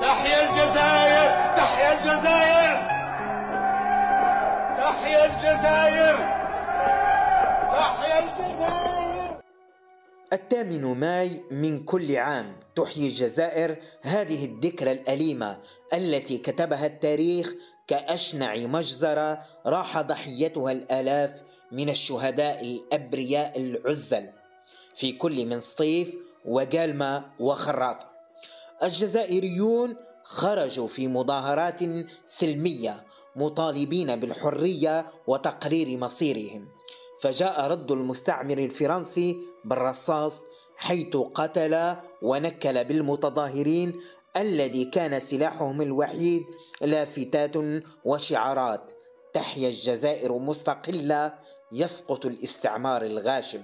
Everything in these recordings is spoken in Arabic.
تحيا الجزائر تحيا الجزائر. تحيا الجزائر. تحيا الجزائر. الثامن ماي من كل عام تحيي الجزائر هذه الذكرى الأليمة التي كتبها التاريخ كأشنع مجزرة راح ضحيتها الآلاف من الشهداء الأبرياء العزل. في كل من سطيف وقالمة وخراطة. الجزائريون خرجوا في مظاهرات سلمية مطالبين بالحرية وتقرير مصيرهم. فجاء رد المستعمر الفرنسي بالرصاص حيث قتل ونكل بالمتظاهرين الذي كان سلاحهم الوحيد لافتات وشعارات. تحيا الجزائر مستقلة يسقط الاستعمار الغاشم.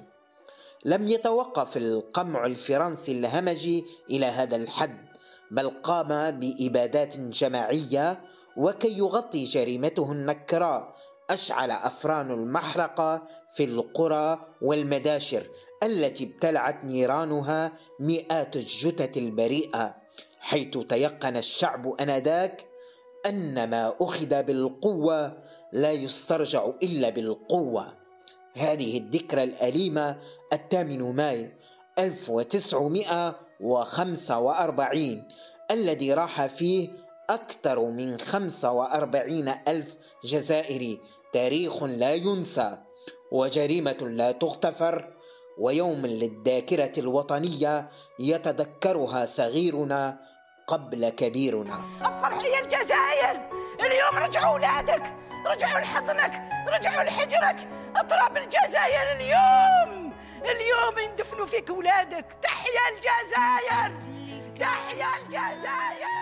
لم يتوقف القمع الفرنسي الهمجي إلى هذا الحد بل قام بإبادات جماعية وكي يغطي جريمته النكراء أشعل أفران المحرقة في القرى والمداشر التي ابتلعت نيرانها مئات الجثث البريئة حيث تيقن الشعب آنذاك أن ما أخذ بالقوة لا يسترجع إلا بالقوة. هذه الذكرى الأليمة الثامن ماي 1945 الذي راح فيه أكثر من 45 ألف جزائري. تاريخ لا ينسى وجريمة لا تغتفر ويوم للذاكرة الوطنية يتذكرها صغيرنا قبل كبيرنا. فرحي يا الجزائر! اليوم رجعوا أولادك! رجعوا لحضنك رجعوا لحجرك. أطراب الجزائر اليوم اليوم يندفنوا فيك اولادك تحيا الجزائر تحيا الجزائر